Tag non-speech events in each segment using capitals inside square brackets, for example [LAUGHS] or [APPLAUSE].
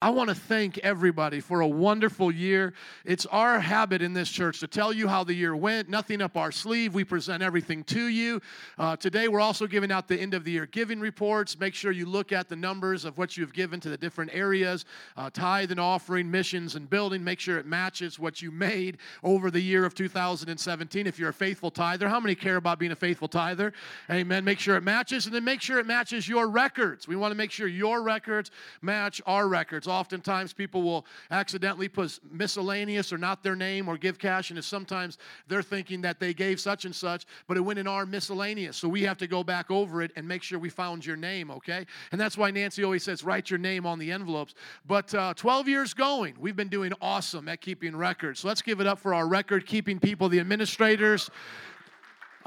I want to thank everybody for a wonderful year. It's our habit in this church to tell you how the year went, nothing up our sleeve. We present everything to you. Uh, today, we're also giving out the end of the year giving reports. Make sure you look at the numbers of what you've given to the different areas uh, tithe and offering, missions, and building. Make sure it matches what you made over the year of 2017. If you're a faithful tither, how many care about being a faithful tither? Amen. Make sure it matches, and then make sure it matches your records. We want to make sure your records match our records oftentimes people will accidentally put miscellaneous or not their name or give cash, and sometimes they're thinking that they gave such and such, but it went in our miscellaneous. So we have to go back over it and make sure we found your name, okay? And that's why Nancy always says, write your name on the envelopes. But uh, 12 years going, we've been doing awesome at keeping records. So let's give it up for our record keeping people, the administrators.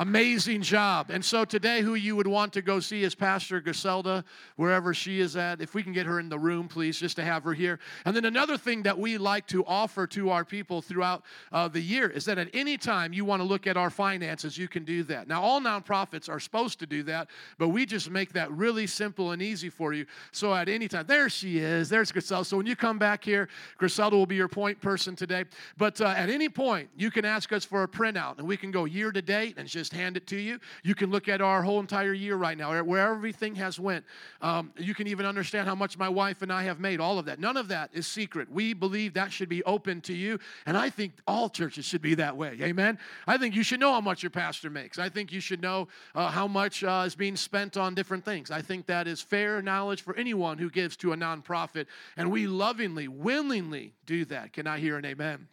Amazing job. And so today, who you would want to go see is Pastor Griselda, wherever she is at. If we can get her in the room, please, just to have her here. And then another thing that we like to offer to our people throughout uh, the year is that at any time you want to look at our finances, you can do that. Now, all nonprofits are supposed to do that, but we just make that really simple and easy for you. So at any time, there she is. There's Griselda. So when you come back here, Griselda will be your point person today. But uh, at any point, you can ask us for a printout, and we can go year to date and just just hand it to you. You can look at our whole entire year right now, where everything has went. Um, you can even understand how much my wife and I have made. All of that. None of that is secret. We believe that should be open to you, and I think all churches should be that way. Amen. I think you should know how much your pastor makes. I think you should know uh, how much uh, is being spent on different things. I think that is fair knowledge for anyone who gives to a nonprofit, and we lovingly, willingly do that. Can I hear an amen?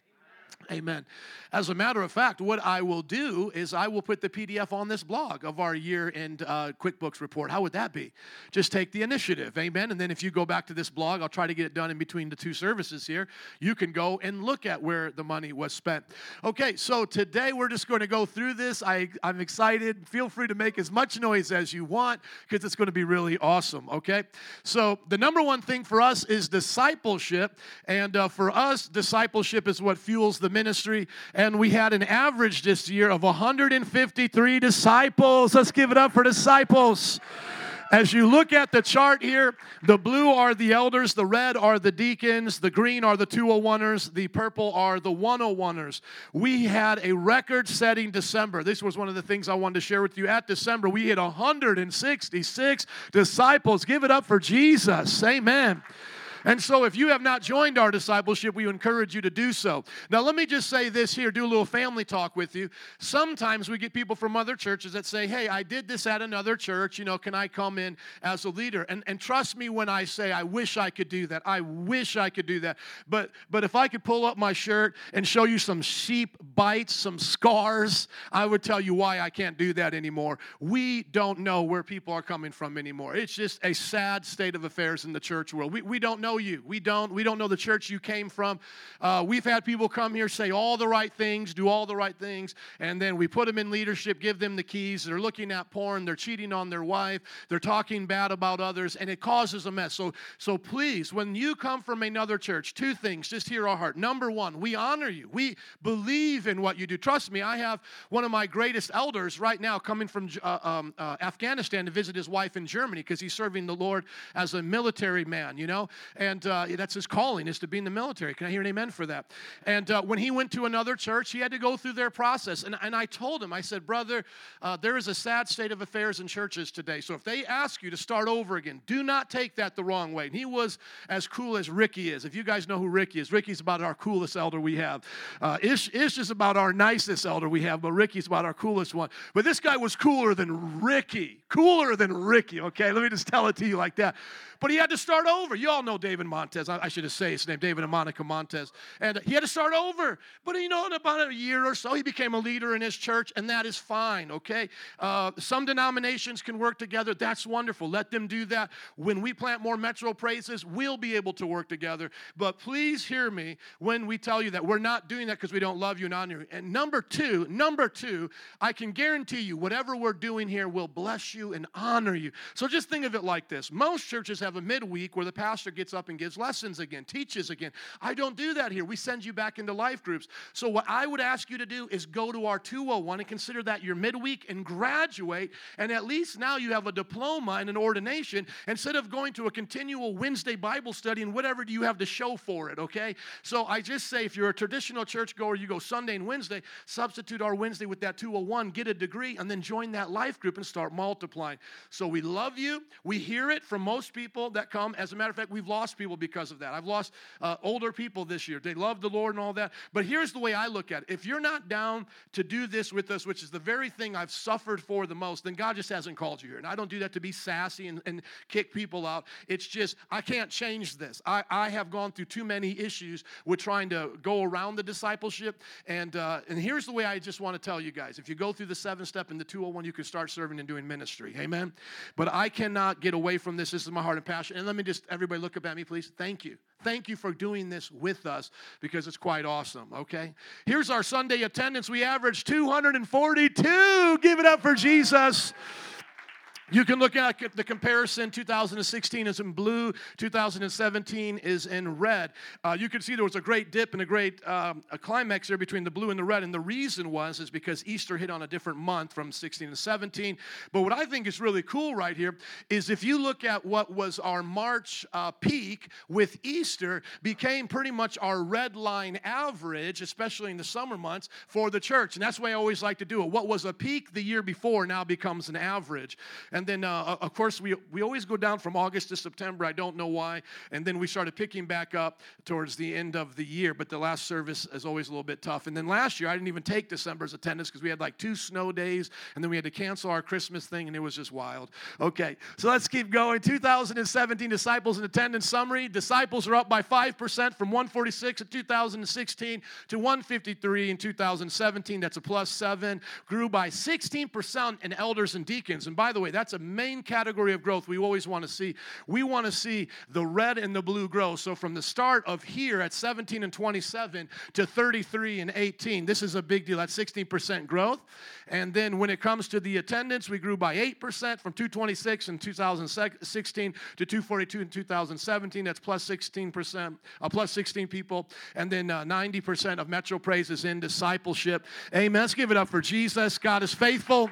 Amen. As a matter of fact, what I will do is I will put the PDF on this blog of our year end uh, QuickBooks report. How would that be? Just take the initiative. Amen. And then if you go back to this blog, I'll try to get it done in between the two services here. You can go and look at where the money was spent. Okay, so today we're just going to go through this. I, I'm excited. Feel free to make as much noise as you want because it's going to be really awesome. Okay, so the number one thing for us is discipleship. And uh, for us, discipleship is what fuels the ministry, and we had an average this year of 153 disciples. Let's give it up for disciples. As you look at the chart here, the blue are the elders, the red are the deacons, the green are the 201ers, the purple are the 101ers. We had a record setting December. This was one of the things I wanted to share with you. At December, we had 166 disciples. Give it up for Jesus. Amen. And so, if you have not joined our discipleship, we encourage you to do so. Now, let me just say this here, do a little family talk with you. Sometimes we get people from other churches that say, Hey, I did this at another church. You know, can I come in as a leader? And, and trust me when I say, I wish I could do that. I wish I could do that. But, but if I could pull up my shirt and show you some sheep bites, some scars, I would tell you why I can't do that anymore. We don't know where people are coming from anymore. It's just a sad state of affairs in the church world. We, we don't know you. We don't. We don't know the church you came from. Uh, we've had people come here say all the right things, do all the right things, and then we put them in leadership, give them the keys. They're looking at porn. They're cheating on their wife. They're talking bad about others, and it causes a mess. So, so please, when you come from another church, two things. Just hear our heart. Number one, we honor you. We believe in what you do. Trust me. I have one of my greatest elders right now coming from uh, um, uh, Afghanistan to visit his wife in Germany because he's serving the Lord as a military man. You know, and uh, that's his calling is to be in the military. Can I hear an amen for that? And uh, when he went to another church, he had to go through their process. And, and I told him, I said, brother, uh, there is a sad state of affairs in churches today. So if they ask you to start over again, do not take that the wrong way. And he was as cool as Ricky is. If you guys know who Ricky is, Ricky's about our coolest elder we have. Uh, Ish, Ish is about our nicest elder we have, but Ricky's about our coolest one. But this guy was cooler than Ricky, cooler than Ricky. Okay, let me just tell it to you like that. But he had to start over. You all know David Montez. I, I should have said his name, David and Monica Montez. And he had to start over. But you know, in about a year or so, he became a leader in his church, and that is fine, okay? Uh, some denominations can work together. That's wonderful. Let them do that. When we plant more metro praises, we'll be able to work together. But please hear me when we tell you that we're not doing that because we don't love you and honor you. And number two, number two, I can guarantee you, whatever we're doing here will bless you and honor you. So just think of it like this most churches have have a midweek where the pastor gets up and gives lessons again, teaches again. I don't do that here. We send you back into life groups. So, what I would ask you to do is go to our 201 and consider that your midweek and graduate. And at least now you have a diploma and an ordination instead of going to a continual Wednesday Bible study and whatever do you have to show for it, okay? So, I just say if you're a traditional churchgoer, you go Sunday and Wednesday, substitute our Wednesday with that 201, get a degree, and then join that life group and start multiplying. So, we love you. We hear it from most people that come. As a matter of fact, we've lost people because of that. I've lost uh, older people this year. They love the Lord and all that. But here's the way I look at it if you're not down to do this with us, which is the very thing I've suffered for the most, then God just hasn't called you here. And I don't do that to be sassy and, and kick people out. It's just, I can't change this. I, I have gone through too many issues with trying to go around the discipleship. And, uh, and here's the way I just want to tell you guys if you go through the seven step and the 201, you can start serving and doing ministry. Amen. But I cannot get away from this. This is my heart and let me just, everybody look up at me, please. Thank you. Thank you for doing this with us because it's quite awesome, okay? Here's our Sunday attendance. We averaged 242. Give it up for Jesus. You can look at the comparison. 2016 is in blue, 2017 is in red. Uh, you can see there was a great dip and a great um, a climax there between the blue and the red. And the reason was is because Easter hit on a different month from 16 to 17. But what I think is really cool right here is if you look at what was our March uh, peak with Easter, became pretty much our red line average, especially in the summer months for the church. And that's why I always like to do it. What was a peak the year before now becomes an average. And then, uh, of course, we, we always go down from August to September. I don't know why. And then we started picking back up towards the end of the year. But the last service is always a little bit tough. And then last year, I didn't even take December's attendance because we had like two snow days. And then we had to cancel our Christmas thing. And it was just wild. Okay, so let's keep going. 2017 disciples in attendance summary. Disciples are up by 5% from 146 in 2016 to 153 in 2017. That's a plus seven. Grew by 16% in elders and deacons. And by the way, that's that's a main category of growth we always want to see. We want to see the red and the blue grow. So from the start of here at 17 and 27 to 33 and 18, this is a big deal. That's 16% growth. And then when it comes to the attendance, we grew by 8% from 226 in 2016 to 242 in 2017. That's plus 16%, uh, plus 16 people. And then uh, 90% of Metro Praise is in discipleship. Amen. Let's give it up for Jesus. God is faithful.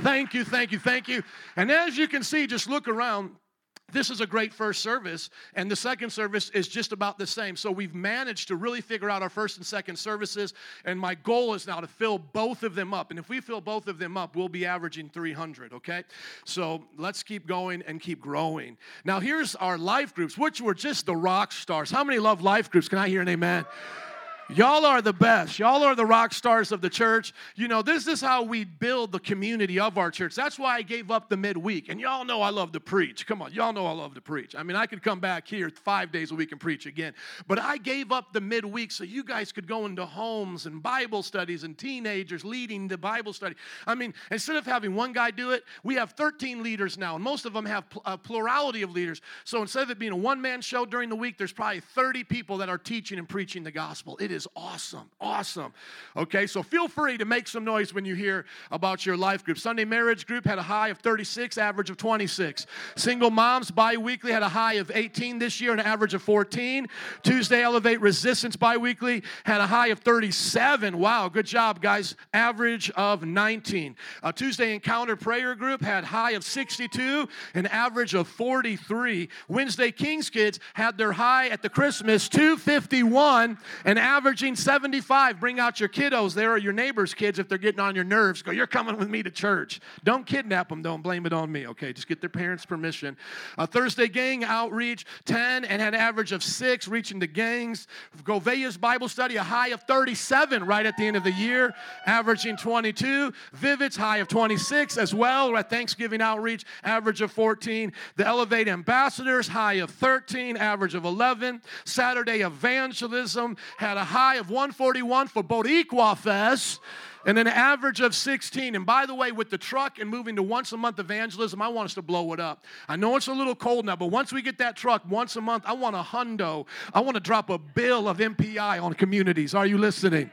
Thank you, thank you, thank you. And as you can see, just look around. This is a great first service, and the second service is just about the same. So we've managed to really figure out our first and second services, and my goal is now to fill both of them up. And if we fill both of them up, we'll be averaging 300, okay? So let's keep going and keep growing. Now, here's our life groups, which were just the rock stars. How many love life groups? Can I hear an amen? Y'all are the best. Y'all are the rock stars of the church. You know, this is how we build the community of our church. That's why I gave up the midweek. And y'all know I love to preach. Come on, y'all know I love to preach. I mean, I could come back here five days a week and preach again. But I gave up the midweek so you guys could go into homes and Bible studies and teenagers leading the Bible study. I mean, instead of having one guy do it, we have 13 leaders now, and most of them have a plurality of leaders. So instead of it being a one man show during the week, there's probably 30 people that are teaching and preaching the gospel. It is awesome. Awesome. Okay, so feel free to make some noise when you hear about your life group. Sunday marriage group had a high of 36, average of 26. Single moms bi weekly had a high of 18 this year, an average of 14. Tuesday Elevate Resistance bi weekly had a high of 37. Wow, good job, guys. Average of 19. A Tuesday Encounter Prayer Group had high of 62, an average of 43. Wednesday King's Kids had their high at the Christmas 251, an average averaging 75. Bring out your kiddos. There are your neighbors' kids if they're getting on your nerves. Go, you're coming with me to church. Don't kidnap them. Don't blame it on me, okay? Just get their parents' permission. A Thursday gang outreach, 10 and an average of six reaching the gangs. Govea's Bible study, a high of 37 right at the end of the year, averaging 22. Vivid's high of 26 as well. At Thanksgiving outreach, average of 14. The Elevate Ambassadors, high of 13, average of 11. Saturday Evangelism had a high of 141 for Boricua Fest and an average of 16. And by the way, with the truck and moving to once a month evangelism, I want us to blow it up. I know it's a little cold now, but once we get that truck once a month, I want a hundo. I want to drop a bill of MPI on communities. Are you listening?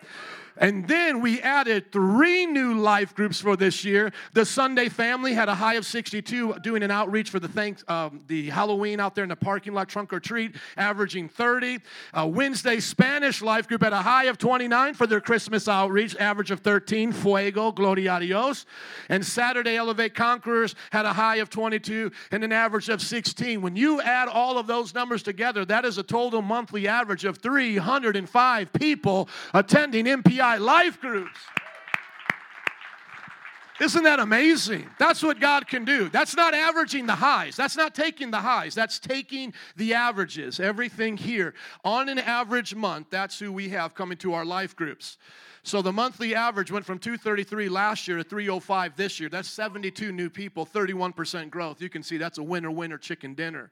And then we added three new life groups for this year. The Sunday family had a high of 62, doing an outreach for the thanks, um, the Halloween out there in the parking lot, trunk or treat, averaging 30. Uh, Wednesday Spanish life group had a high of 29 for their Christmas outreach, average of 13. Fuego, gloria Dios. And Saturday Elevate Conquerors had a high of 22 and an average of 16. When you add all of those numbers together, that is a total monthly average of 305 people attending MPI life groups. Isn't that amazing? That's what God can do. That's not averaging the highs. That's not taking the highs. That's taking the averages. Everything here on an average month, that's who we have coming to our life groups. So the monthly average went from 233 last year to 305 this year. That's 72 new people, 31% growth. You can see that's a winner winner chicken dinner.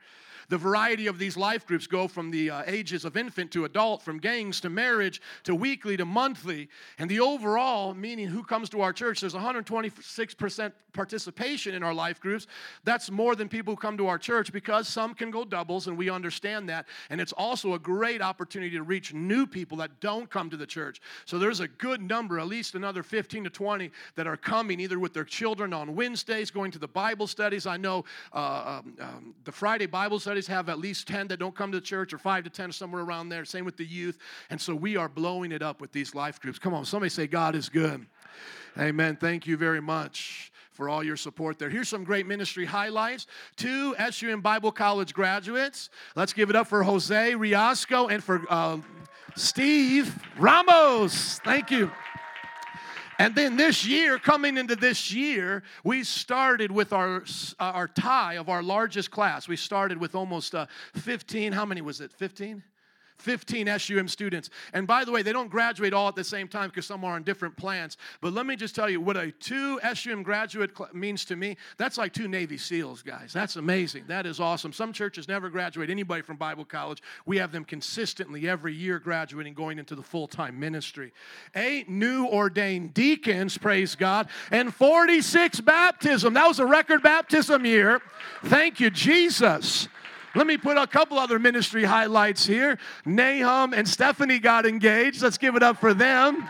The variety of these life groups go from the uh, ages of infant to adult, from gangs to marriage to weekly to monthly. And the overall, meaning who comes to our church, there's 126% participation in our life groups. That's more than people who come to our church because some can go doubles, and we understand that. And it's also a great opportunity to reach new people that don't come to the church. So there's a good number, at least another 15 to 20, that are coming either with their children on Wednesdays, going to the Bible studies. I know uh, um, um, the Friday Bible studies have at least 10 that don't come to church, or 5 to 10, somewhere around there. Same with the youth. And so we are blowing it up with these life groups. Come on, somebody say, God is good. Amen. Thank you very much for all your support there. Here's some great ministry highlights. Two SUM Bible College graduates. Let's give it up for Jose Riasco and for uh, Steve Ramos. Thank you. And then this year, coming into this year, we started with our, our tie of our largest class. We started with almost uh, 15. How many was it? 15? 15 SUM students. And by the way, they don't graduate all at the same time because some are on different plans. But let me just tell you what a two SUM graduate cl- means to me. That's like two Navy SEALs, guys. That's amazing. That is awesome. Some churches never graduate anybody from Bible college. We have them consistently every year graduating, going into the full time ministry. Eight new ordained deacons, praise God, and 46 baptism. That was a record baptism year. Thank you, Jesus. Let me put a couple other ministry highlights here. Nahum and Stephanie got engaged. Let's give it up for them.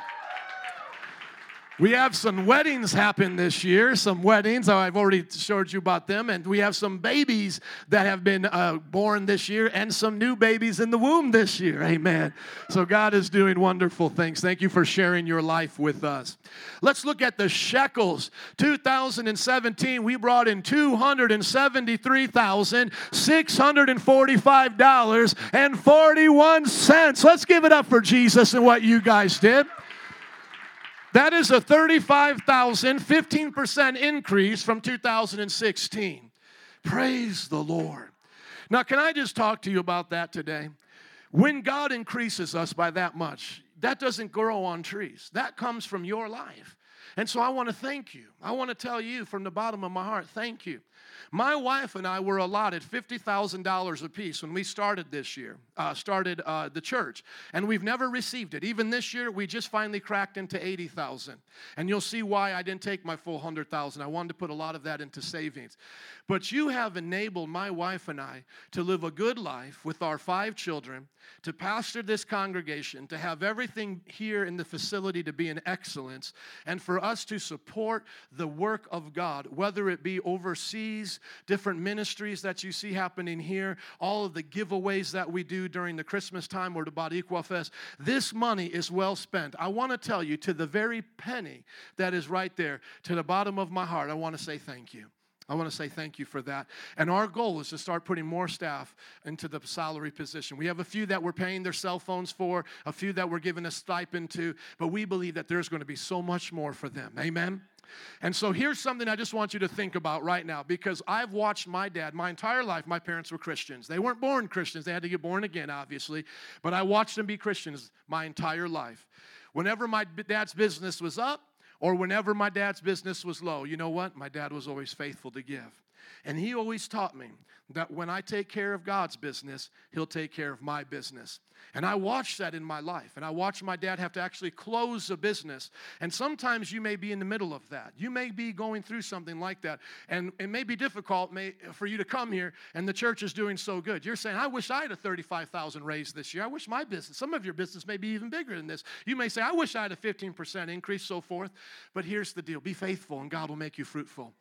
We have some weddings happen this year, some weddings. I've already showed you about them. And we have some babies that have been uh, born this year and some new babies in the womb this year. Amen. So God is doing wonderful things. Thank you for sharing your life with us. Let's look at the shekels. 2017, we brought in $273,645.41. Let's give it up for Jesus and what you guys did. That is a 35,000, 15% increase from 2016. Praise the Lord. Now, can I just talk to you about that today? When God increases us by that much, that doesn't grow on trees. That comes from your life. And so I want to thank you. I want to tell you from the bottom of my heart, thank you. My wife and I were allotted $50,000 apiece when we started this year, uh, started uh, the church, and we've never received it. Even this year, we just finally cracked into 80,000. And you'll see why I didn't take my full 100,000. I wanted to put a lot of that into savings. But you have enabled my wife and I to live a good life with our five children, to pastor this congregation, to have everything here in the facility to be in excellence, and for us to support the work of God, whether it be overseas, different ministries that you see happening here, all of the giveaways that we do during the Christmas time or the Boricua Fest. This money is well spent. I want to tell you to the very penny that is right there, to the bottom of my heart, I want to say thank you. I want to say thank you for that. And our goal is to start putting more staff into the salary position. We have a few that we're paying their cell phones for, a few that we're giving a stipend to, but we believe that there's going to be so much more for them. Amen. And so here's something I just want you to think about right now because I've watched my dad my entire life. My parents were Christians. They weren't born Christians, they had to get born again, obviously, but I watched them be Christians my entire life. Whenever my dad's business was up, or whenever my dad's business was low, you know what? My dad was always faithful to give. And he always taught me that when I take care of God's business, He'll take care of my business. And I watched that in my life. And I watched my dad have to actually close a business. And sometimes you may be in the middle of that. You may be going through something like that. And it may be difficult may, for you to come here and the church is doing so good. You're saying, I wish I had a 35,000 raise this year. I wish my business, some of your business may be even bigger than this. You may say, I wish I had a 15% increase, so forth. But here's the deal be faithful and God will make you fruitful.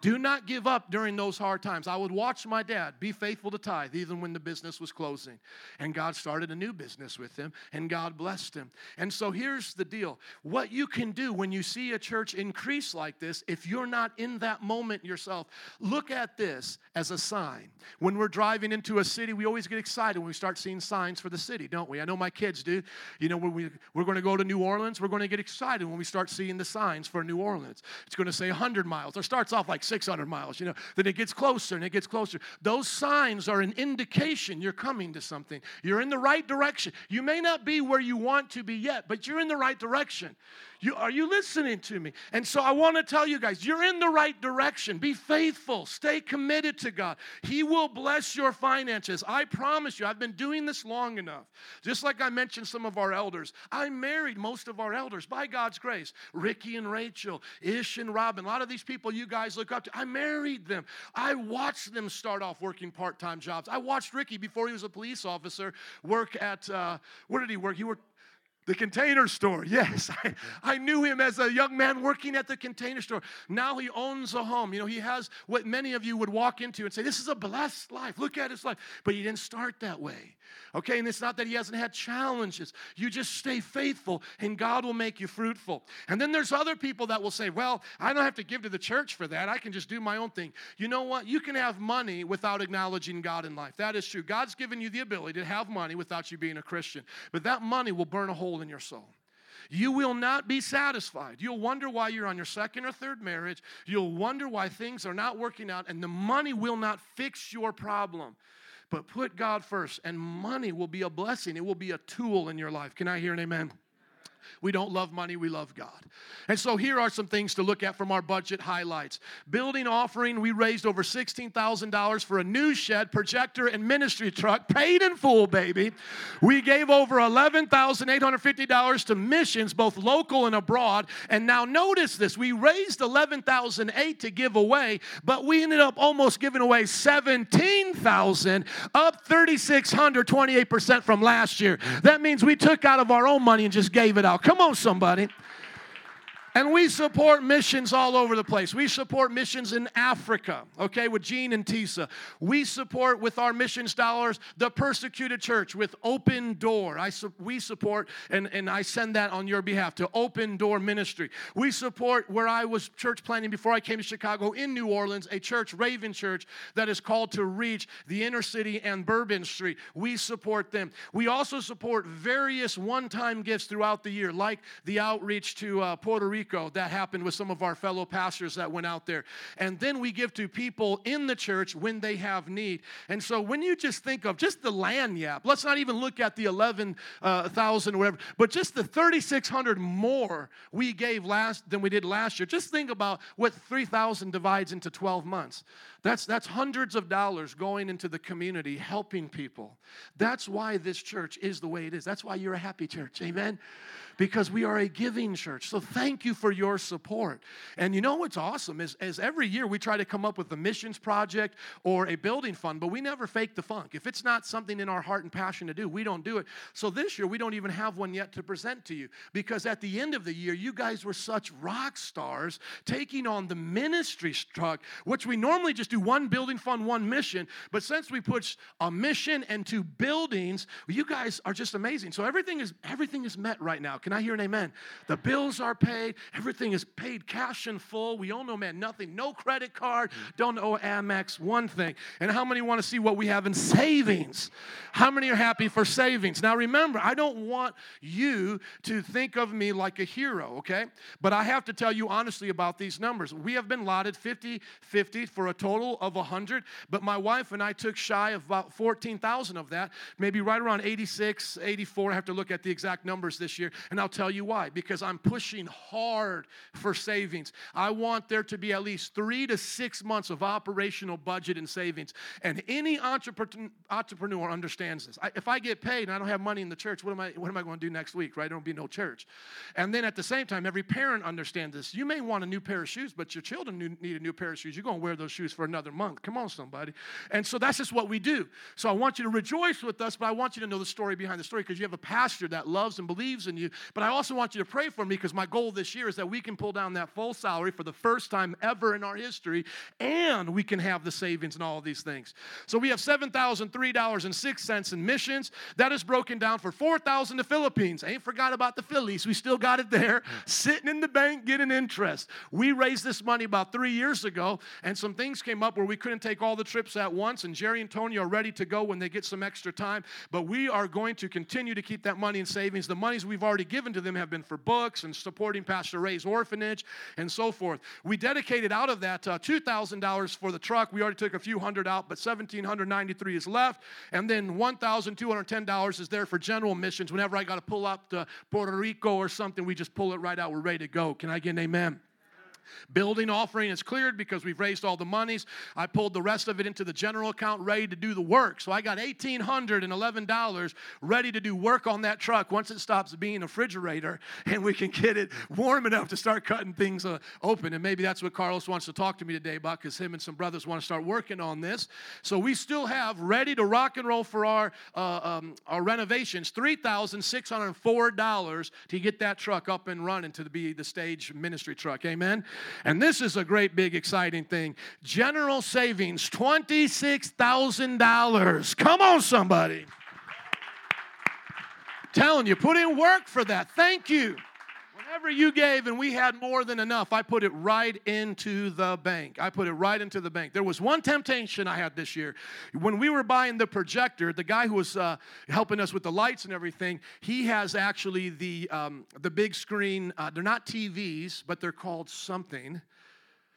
Do not give up during those hard times. I would watch my dad be faithful to tithe even when the business was closing. And God started a new business with him, and God blessed him. And so here's the deal what you can do when you see a church increase like this, if you're not in that moment yourself, look at this as a sign. When we're driving into a city, we always get excited when we start seeing signs for the city, don't we? I know my kids do. You know, when we, we're going to go to New Orleans, we're going to get excited when we start seeing the signs for New Orleans. It's going to say 100 miles, or starts off like 600 miles, you know. Then it gets closer and it gets closer. Those signs are an indication you're coming to something. You're in the right direction. You may not be where you want to be yet, but you're in the right direction. You, are you listening to me? And so I want to tell you guys, you're in the right direction. Be faithful. Stay committed to God. He will bless your finances. I promise you, I've been doing this long enough. Just like I mentioned some of our elders, I married most of our elders by God's grace. Ricky and Rachel, Ish and Robin, a lot of these people you guys look up to. I married them. I watched them start off working part time jobs. I watched Ricky before he was a police officer work at, uh, where did he work? He worked the container store, [LAUGHS] yes. I, I, knew him as a young man working at the container store. Now he owns a home. You know, he has what many of you would walk into and say, This is a blessed life. Look at his life. But he didn't start that way. Okay, and it's not that he hasn't had challenges. You just stay faithful and God will make you fruitful. And then there's other people that will say, Well, I don't have to give to the church for that. I can just do my own thing. You know what? You can have money without acknowledging God in life. That is true. God's given you the ability to have money without you being a Christian. But that money will burn a hole in your soul. You will not be satisfied. You'll wonder why you're on your second or third marriage. You'll wonder why things are not working out, and the money will not fix your problem. But put God first, and money will be a blessing. It will be a tool in your life. Can I hear an amen? We don't love money, we love God. And so here are some things to look at from our budget highlights. Building offering, we raised over $16,000 for a new shed, projector, and ministry truck, paid in full, baby. We gave over $11,850 to missions, both local and abroad. And now notice this we raised 11,008 to give away, but we ended up almost giving away 17,000, up 3,600, 28% from last year. That means we took out of our own money and just gave it out. Come on, somebody. And we support missions all over the place. We support missions in Africa, okay, with Gene and Tisa. We support with our missions dollars the persecuted church with Open Door. I su- we support, and, and I send that on your behalf to Open Door Ministry. We support where I was church planning before I came to Chicago in New Orleans, a church, Raven Church, that is called to reach the inner city and Bourbon Street. We support them. We also support various one time gifts throughout the year, like the outreach to uh, Puerto Rico Rico. That happened with some of our fellow pastors that went out there. And then we give to people in the church when they have need. And so when you just think of just the land yap, let's not even look at the 11,000 uh, or whatever, but just the 3,600 more we gave last than we did last year. Just think about what 3,000 divides into 12 months. That's, that's hundreds of dollars going into the community, helping people. That's why this church is the way it is. That's why you're a happy church. Amen because we are a giving church. So thank you for your support. And you know what's awesome is, is every year we try to come up with a missions project or a building fund, but we never fake the funk. If it's not something in our heart and passion to do, we don't do it. So this year we don't even have one yet to present to you because at the end of the year, you guys were such rock stars taking on the ministry truck, which we normally just do one building fund, one mission. But since we put a mission and two buildings, you guys are just amazing. So everything is everything is met right now. Can I hear an amen? The bills are paid. Everything is paid cash in full. We owe no man nothing. No credit card. Don't owe Amex one thing. And how many want to see what we have in savings? How many are happy for savings? Now remember, I don't want you to think of me like a hero, okay? But I have to tell you honestly about these numbers. We have been allotted 50 50 for a total of 100, but my wife and I took shy of about 14,000 of that, maybe right around 86, 84. I have to look at the exact numbers this year. And I'll tell you why. Because I'm pushing hard for savings. I want there to be at least three to six months of operational budget and savings. And any entrepreneur understands this. If I get paid and I don't have money in the church, what am I, what am I going to do next week, right? There'll be no church. And then at the same time, every parent understands this. You may want a new pair of shoes, but your children need a new pair of shoes. You're going to wear those shoes for another month. Come on, somebody. And so that's just what we do. So I want you to rejoice with us, but I want you to know the story behind the story because you have a pastor that loves and believes in you. But I also want you to pray for me because my goal this year is that we can pull down that full salary for the first time ever in our history and we can have the savings and all these things. So we have $7,003.06 in missions. That is broken down for 4,000 to the Philippines. I ain't forgot about the Phillies. We still got it there, sitting in the bank getting interest. We raised this money about three years ago, and some things came up where we couldn't take all the trips at once. And Jerry and Tony are ready to go when they get some extra time. But we are going to continue to keep that money in savings. The monies we've already given to them have been for books and supporting Pastor Ray's orphanage and so forth. We dedicated out of that uh, $2,000 for the truck. We already took a few hundred out, but 1,793 is left. And then $1,210 is there for general missions. Whenever I got to pull up to Puerto Rico or something, we just pull it right out. We're ready to go. Can I get an amen? Building offering is cleared because we've raised all the monies. I pulled the rest of it into the general account ready to do the work. So I got $1,811 ready to do work on that truck once it stops being a refrigerator and we can get it warm enough to start cutting things uh, open. And maybe that's what Carlos wants to talk to me today about because him and some brothers want to start working on this. So we still have ready to rock and roll for our, uh, um, our renovations $3,604 to get that truck up and running to be the stage ministry truck. Amen. And this is a great, big, exciting thing. General savings $26,000. Come on, somebody. Telling you, put in work for that. Thank you. Whatever you gave and we had more than enough, I put it right into the bank. I put it right into the bank. There was one temptation I had this year. When we were buying the projector, the guy who was uh, helping us with the lights and everything, he has actually the, um, the big screen. Uh, they're not TVs, but they're called something.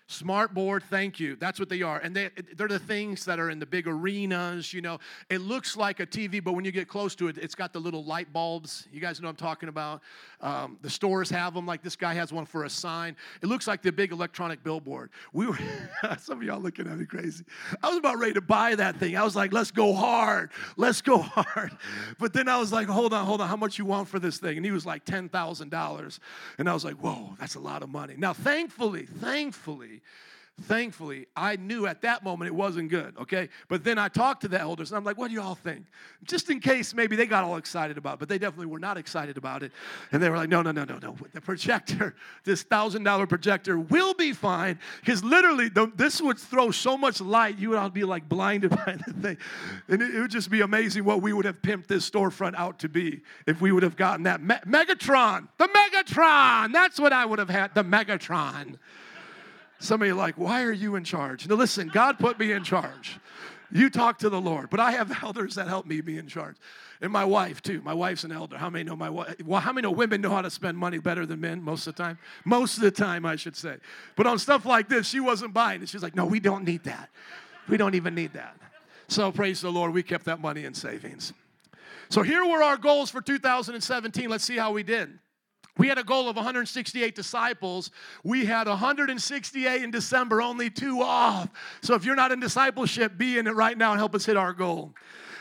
Smart board, thank you. That's what they are. And they, they're the things that are in the big arenas, you know. It looks like a TV, but when you get close to it, it's got the little light bulbs. You guys know I'm talking about. Um, the stores have them, like this guy has one for a sign. It looks like the big electronic billboard. We were, [LAUGHS] some of y'all looking at me crazy. I was about ready to buy that thing. I was like, let's go hard. Let's go [LAUGHS] hard. But then I was like, hold on, hold on. How much you want for this thing? And he was like $10,000. And I was like, whoa, that's a lot of money. Now, thankfully, thankfully, Thankfully, I knew at that moment it wasn't good, okay? But then I talked to the elders and I'm like, what do you all think? Just in case maybe they got all excited about it, but they definitely were not excited about it. And they were like, no, no, no, no, no. The projector, [LAUGHS] this thousand dollar projector will be fine because literally the, this would throw so much light, you would all be like blinded [LAUGHS] by the thing. And it, it, would just be amazing what we would have pimped this storefront out to be if we would have gotten that. Me- Megatron, the Megatron, that's what I would have had, the Megatron. Some of you like, why are you in charge? Now listen, God put me in charge. You talk to the Lord, but I have [LAUGHS] elders that help me be in charge. And my wife, too. My wife's an elder. How many know my wife? Well, how many know women know how to spend money better than men most of the time? Most of the time, I should say. But on stuff like this, she wasn't buying it. She's like, no, we don't need that. We don't even need that. So praise the Lord, we kept that money in savings. So here were our goals for 2017. Let's see how we did. We had a goal of 168 disciples. We had 168 in December, only two off. So if you're not in discipleship, be in it right now and help us hit our goal.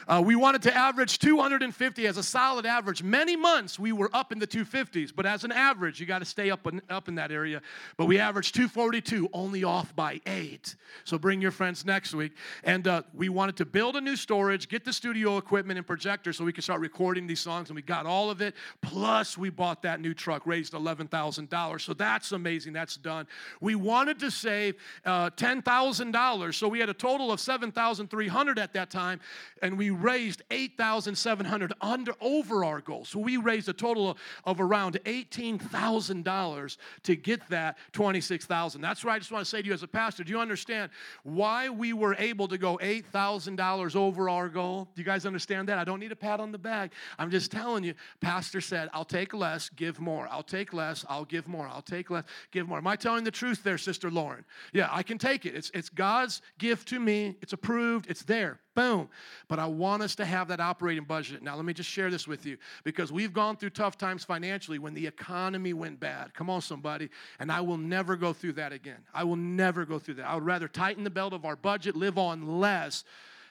Uh, we wanted to average 250 as a solid average. Many months we were up in the 250s, but as an average, you got to stay up in, up in that area. But we averaged 242, only off by eight. So bring your friends next week. And uh, we wanted to build a new storage, get the studio equipment and projector so we could start recording these songs, and we got all of it. Plus, we bought that new truck, raised $11,000. So that's amazing. That's done. We wanted to save uh, $10,000, so we had a total of 7,300 at that time, and we raised 8,700 under over our goal. So we raised a total of, of around $18,000 to get that 26,000. That's why I just want to say to you as a pastor, do you understand why we were able to go $8,000 over our goal? Do you guys understand that? I don't need a pat on the back. I'm just telling you, pastor said, "I'll take less, give more. I'll take less, I'll give more. I'll take less, give more." Am I telling the truth there, Sister Lauren? Yeah, I can take it. It's it's God's gift to me. It's approved. It's there. Boom. But I want us to have that operating budget. Now, let me just share this with you because we've gone through tough times financially when the economy went bad. Come on, somebody. And I will never go through that again. I will never go through that. I would rather tighten the belt of our budget, live on less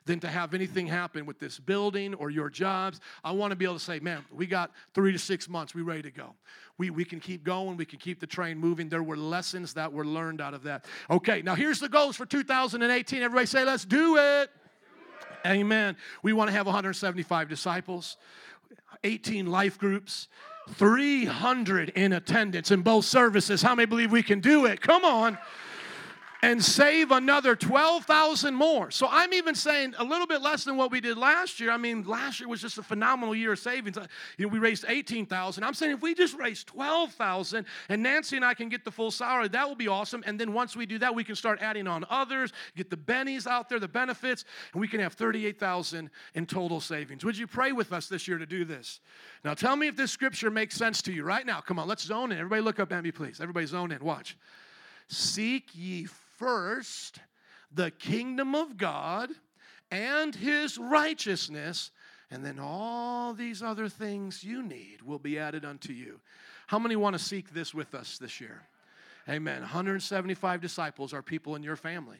than to have anything happen with this building or your jobs. I want to be able to say, man, we got three to six months, we ready to go. We, we can keep going, we can keep the train moving. There were lessons that were learned out of that. Okay, now here's the goals for 2018. Everybody say, let's do it. Amen. We want to have 175 disciples, 18 life groups, 300 in attendance in both services. How many believe we can do it? Come on and save another 12,000 more. So I'm even saying a little bit less than what we did last year. I mean, last year was just a phenomenal year of savings. Uh, you know, we raised 18,000. I'm saying if we just raise 12,000 and Nancy and I can get the full salary, that will be awesome. And then once we do that, we can start adding on others, get the bennies out there, the benefits, and we can have 38,000 in total savings. Would you pray with us this year to do this? Now tell me if this scripture makes sense to you right now. Come on, let's zone in. Everybody look up at me, please. Everybody zone in. Watch. Seek ye first the kingdom of God and his righteousness, and then all these other things you need will be added unto you. How many want to seek this with us this year? Amen. 175 disciples are people in your family.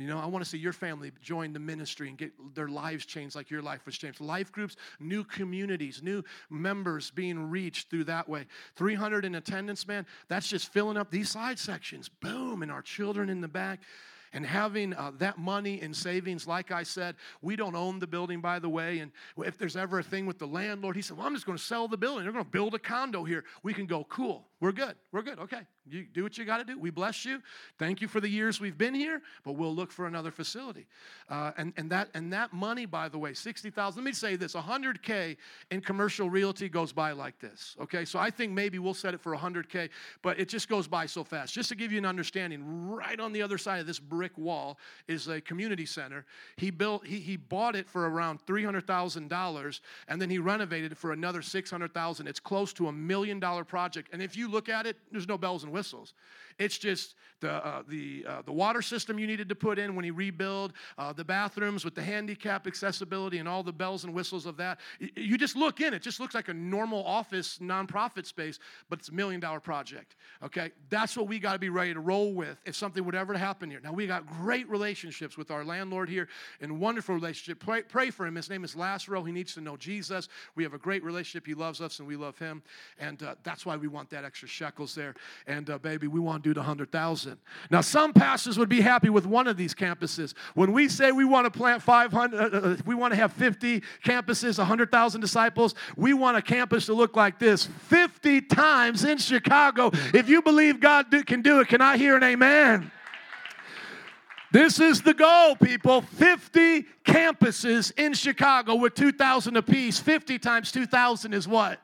You know, I want to see your family join the ministry and get their lives changed like your life was changed. Life groups, new communities, new members being reached through that way. 300 in attendance, man, that's just filling up these side sections. Boom, and our children in the back and having uh, that money in savings, like I said, we don't own the building, by the way. And if there's ever a thing with the landlord, he said, Well, I'm just going to sell the building. They're going to build a condo here. We can go, Cool. We're good. We're good. Okay. You do what you got to do. We bless you. Thank you for the years we've been here, but we'll look for another facility. Uh, and, and, that, and that money, by the way, 60000 let me say this 100K in commercial realty goes by like this. Okay. So I think maybe we'll set it for 100K, but it just goes by so fast. Just to give you an understanding, right on the other side of this brick wall is a community center. He built, he, he bought it for around $300,000 and then he renovated it for another 600,000. It's close to a million dollar project. And if you look at it, there's no bells and whistles. It's just the, uh, the, uh, the water system you needed to put in when he rebuild, uh, the bathrooms with the handicap accessibility and all the bells and whistles of that. You just look in, it just looks like a normal office nonprofit space, but it's a million dollar project. Okay? That's what we got to be ready to roll with if something would ever happen here. Now, we got great relationships with our landlord here and wonderful relationship. Pray, pray for him. His name is Lazaro. He needs to know Jesus. We have a great relationship. He loves us and we love him. And uh, that's why we want that extra shekels there. And baby, we want to do the 100,000. Now, some pastors would be happy with one of these campuses. When we say we want to plant 500, uh, uh, we want to have 50 campuses, 100,000 disciples, we want a campus to look like this 50 times in Chicago. If you believe God do, can do it, can I hear an amen? This is the goal, people. 50 campuses in Chicago with 2,000 apiece. 50 times 2,000 is what?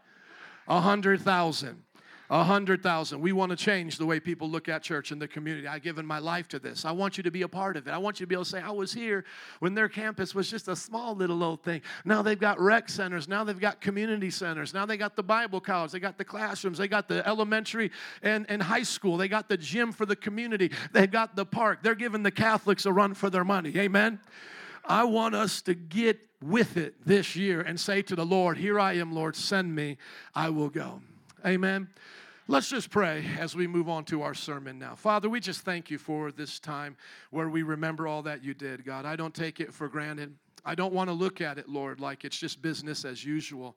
100,000. A hundred thousand. We want to change the way people look at church and the community. I've given my life to this. I want you to be a part of it. I want you to be able to say, I was here when their campus was just a small little old thing. Now they've got rec centers. Now they've got community centers. Now they got the Bible college. They got the classrooms. They got the elementary and, and high school. They got the gym for the community. They've got the park. They're giving the Catholics a run for their money. Amen. I want us to get with it this year and say to the Lord, Here I am, Lord, send me. I will go. Amen. Let's just pray as we move on to our sermon now. Father, we just thank you for this time where we remember all that you did, God. I don't take it for granted. I don't want to look at it, Lord, like it's just business as usual.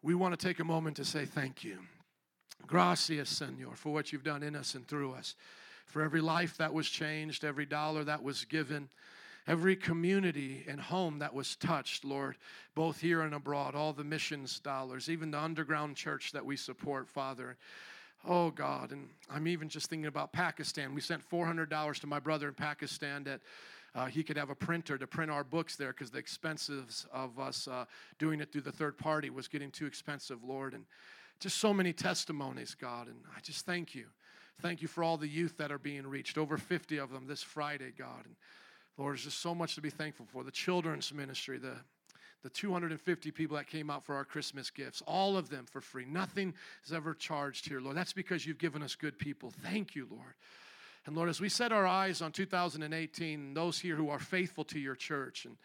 We want to take a moment to say thank you. Gracias, Senor, for what you've done in us and through us, for every life that was changed, every dollar that was given every community and home that was touched, Lord, both here and abroad, all the missions dollars, even the underground church that we support, Father. Oh God, and I'm even just thinking about Pakistan. We sent $400 to my brother in Pakistan that uh, he could have a printer to print our books there because the expenses of us uh, doing it through the third party was getting too expensive, Lord. And just so many testimonies, God. And I just thank you. Thank you for all the youth that are being reached, over 50 of them this Friday, God. And Lord, there's just so much to be thankful for. The children's ministry, the the 250 people that came out for our Christmas gifts, all of them for free. Nothing is ever charged here, Lord. That's because you've given us good people. Thank you, Lord. And Lord, as we set our eyes on 2018, those here who are faithful to your church and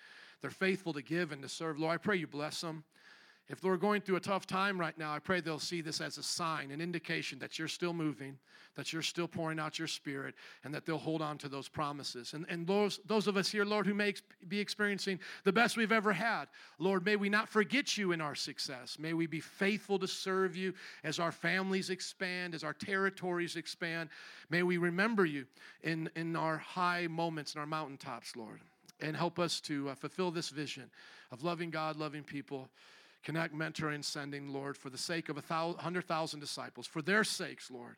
They're faithful to give and to serve. Lord, I pray you bless them. If they're going through a tough time right now, I pray they'll see this as a sign, an indication that you're still moving, that you're still pouring out your spirit, and that they'll hold on to those promises. And, and those, those of us here, Lord, who may be experiencing the best we've ever had, Lord, may we not forget you in our success. May we be faithful to serve you as our families expand, as our territories expand. May we remember you in, in our high moments and our mountaintops, Lord, and help us to uh, fulfill this vision of loving God, loving people. Connect, mentoring, sending, Lord, for the sake of a thousand, hundred thousand disciples, for their sakes, Lord.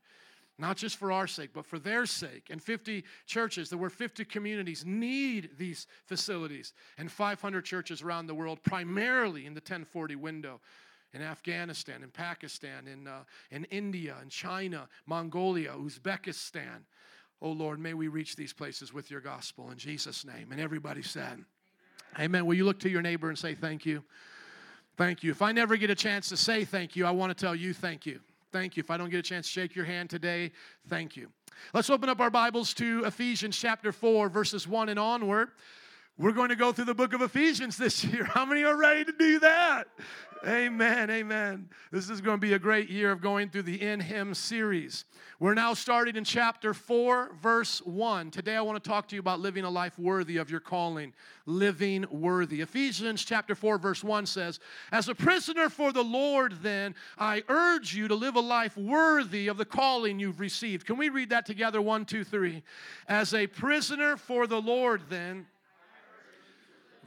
Not just for our sake, but for their sake. And 50 churches, there were 50 communities, need these facilities. And 500 churches around the world, primarily in the 1040 window in Afghanistan, in Pakistan, in, uh, in India, in China, Mongolia, Uzbekistan. Oh Lord, may we reach these places with your gospel in Jesus' name. And everybody said, Amen. Amen. Will you look to your neighbor and say thank you? Thank you. If I never get a chance to say thank you, I want to tell you thank you. Thank you. If I don't get a chance to shake your hand today, thank you. Let's open up our Bibles to Ephesians chapter 4, verses 1 and onward. We're going to go through the book of Ephesians this [LAUGHS] year. How many are ready to do that? Amen, amen. This is going to be a great year of going through the In Him series. We're now starting in chapter 4, verse 1. Today I want to talk to you about living a life worthy of your calling. Living worthy. Ephesians chapter 4, verse 1 says, As a prisoner for the Lord, then, I urge you to live a life worthy of the calling you've received. Can we read that together? One, two, three. As a prisoner for the Lord, then,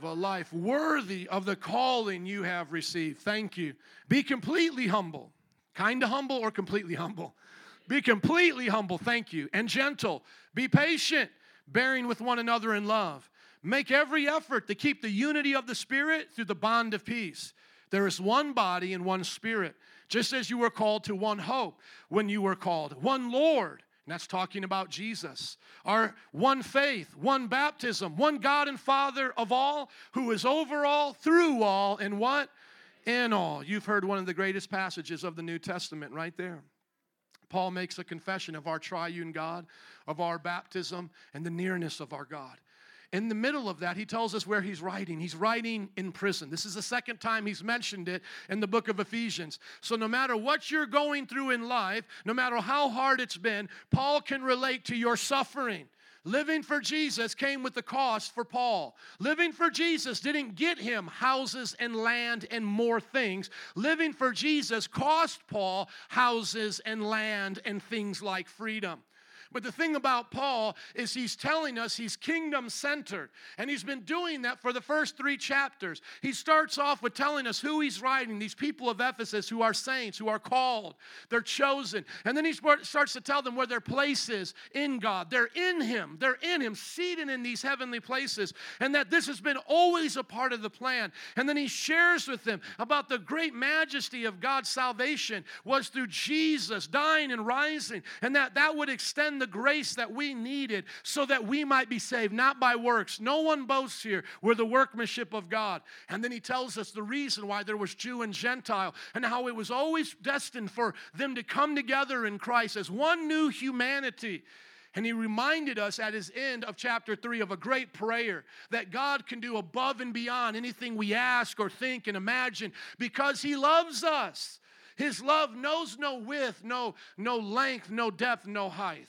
a life worthy of the calling you have received. Thank you. Be completely humble. Kind of humble or completely humble? Be completely humble. Thank you. And gentle. Be patient, bearing with one another in love. Make every effort to keep the unity of the Spirit through the bond of peace. There is one body and one Spirit, just as you were called to one hope when you were called, one Lord and that's talking about Jesus. Our one faith, one baptism, one God and Father of all, who is over all, through all, and what? In all. You've heard one of the greatest passages of the New Testament right there. Paul makes a confession of our triune God, of our baptism, and the nearness of our God. In the middle of that, he tells us where he's writing. He's writing in prison. This is the second time he's mentioned it in the book of Ephesians. So, no matter what you're going through in life, no matter how hard it's been, Paul can relate to your suffering. Living for Jesus came with the cost for Paul. Living for Jesus didn't get him houses and land and more things. Living for Jesus cost Paul houses and land and things like freedom. But the thing about Paul is he's telling us he's kingdom centered. And he's been doing that for the first three chapters. He starts off with telling us who he's writing, these people of Ephesus who are saints, who are called, they're chosen. And then he starts to tell them where their place is in God. They're in him, they're in him, seated in these heavenly places. And that this has been always a part of the plan. And then he shares with them about the great majesty of God's salvation was through Jesus dying and rising. And that that would extend the grace that we needed so that we might be saved, not by works. No one boasts here. We're the workmanship of God. And then he tells us the reason why there was Jew and Gentile and how it was always destined for them to come together in Christ as one new humanity. And he reminded us at his end of chapter 3 of a great prayer that God can do above and beyond anything we ask or think and imagine because he loves us. His love knows no width, no, no length, no depth, no height.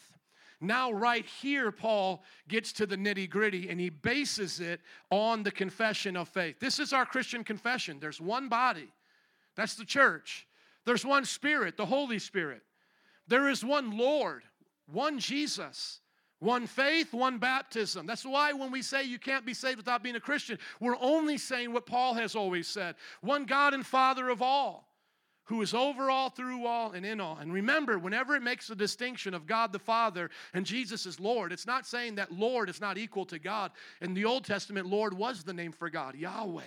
Now, right here, Paul gets to the nitty gritty and he bases it on the confession of faith. This is our Christian confession. There's one body, that's the church. There's one Spirit, the Holy Spirit. There is one Lord, one Jesus. One faith, one baptism. That's why when we say you can't be saved without being a Christian, we're only saying what Paul has always said one God and Father of all who is over all, through all, and in all. And remember, whenever it makes a distinction of God the Father and Jesus is Lord, it's not saying that Lord is not equal to God. In the Old Testament, Lord was the name for God, Yahweh.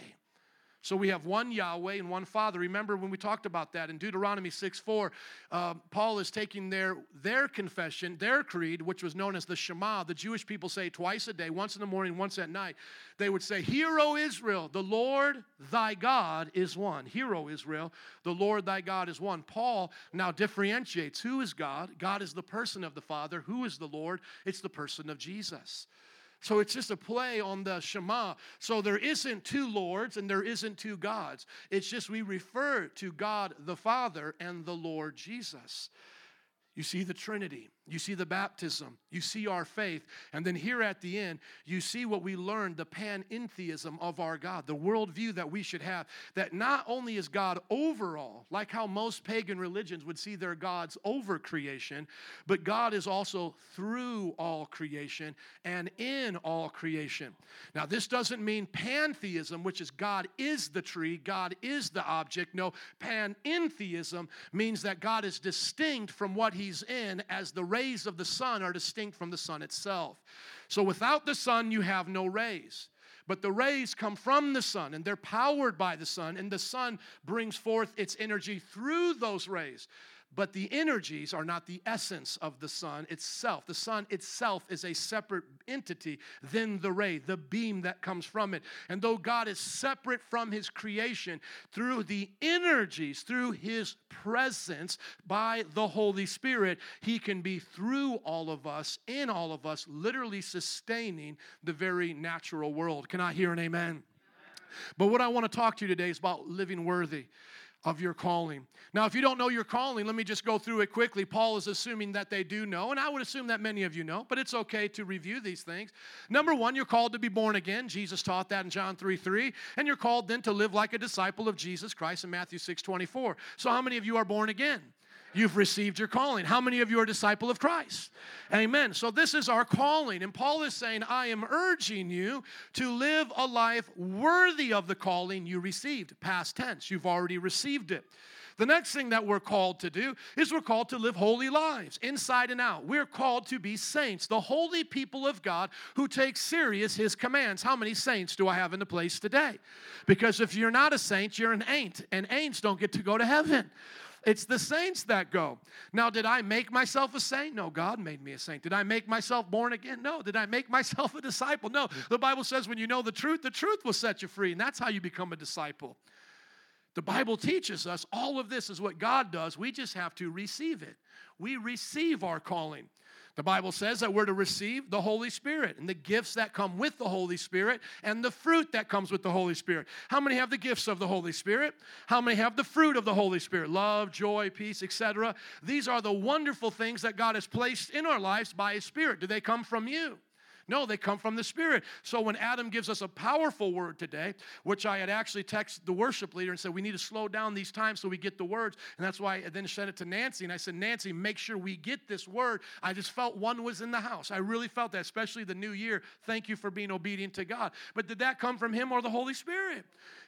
So we have one Yahweh and one Father. Remember when we talked about that in Deuteronomy 6 4, uh, Paul is taking their, their confession, their creed, which was known as the Shema. The Jewish people say twice a day, once in the morning, once at night. They would say, Hear, O Israel, the Lord thy God is one. Hear, O Israel, the Lord thy God is one. Paul now differentiates who is God? God is the person of the Father. Who is the Lord? It's the person of Jesus. So it's just a play on the Shema. So there isn't two Lords and there isn't two gods. It's just we refer to God the Father and the Lord Jesus. You see the Trinity. You see the baptism. You see our faith. And then here at the end, you see what we learned the panentheism of our God, the worldview that we should have. That not only is God over all, like how most pagan religions would see their gods over creation, but God is also through all creation and in all creation. Now, this doesn't mean pantheism, which is God is the tree, God is the object. No, panentheism means that God is distinct from what he's in as the rays of the sun are distinct from the sun itself. So without the sun, you have no rays. But the rays come from the sun and they're powered by the sun, and the sun brings forth its energy through those rays but the energies are not the essence of the sun itself. The sun itself is a separate entity than the ray, the beam that comes from it. And though God is separate from his creation, through the energies, through his presence by the Holy Spirit, he can be through all of us, in all of us, literally sustaining the very natural world. Can I hear an amen? But what I want to talk to you today is about living worthy of your calling. Now, if you don't know your calling, let me just go through it quickly. Paul is assuming that they do know, and I would assume that many of you know, but it's okay to review these things. Number one, you're called to be born again. Jesus taught that in John 3 3. And you're called then to live like a disciple of Jesus Christ in Matthew 6 24. So, how many of you are born again? You've received your calling. How many of you are a disciple of Christ? Amen. So, this is our calling. And Paul is saying, I am urging you to live a life worthy of the calling you received. Past tense, you've already received it. The next thing that we're called to do is we're called to live holy lives, inside and out. We're called to be saints, the holy people of God who take serious his commands. How many saints do I have in the place today? Because if you're not a saint, you're an ain't, and ain'ts don't get to go to heaven. It's the saints that go. Now, did I make myself a saint? No, God made me a saint. Did I make myself born again? No. Did I make [LAUGHS] myself a disciple? No. The Bible says when you know the truth, the truth will set you free, and that's how you become a disciple. The Bible teaches us all of this is what God does. We just have to receive it. We receive our calling. The Bible says that we're to receive the Holy Spirit and the gifts that come with the Holy Spirit and the fruit that comes with the Holy Spirit. How many have the gifts of the Holy Spirit? How many have the fruit of the Holy Spirit? Love, joy, peace, etc. These are the wonderful things that God has placed in our lives by His Spirit. Do they come from you? No, they come from the Spirit. So when Adam gives us a powerful word today, which I had actually texted the worship leader and said, we need to slow down these times so we get the words. And that's why I then sent it to Nancy. And I said, Nancy, make sure we get this word. I just felt one was in the house. I really felt that, especially the new year. Thank you for being obedient to God. But did that come from Him or the Holy Spirit?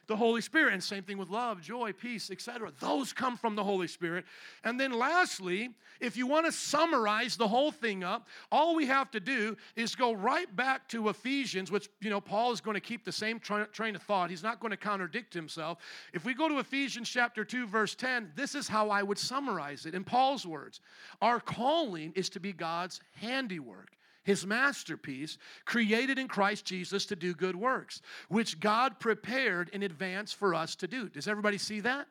The Holy Spirit. And same thing with love, joy, peace, etc. Those come from the Holy Spirit. And then lastly, if you want to summarize the whole thing up, all we have to do is go right back to Ephesians, which, you know, Paul is going to keep the same tra- train of thought. He's not going to contradict himself. If we go to Ephesians chapter 2, verse 10, this is how I would summarize it in Paul's words Our calling is to be God's handiwork his masterpiece, created in Christ Jesus to do good works, which God prepared in advance for us to do. Does everybody see that?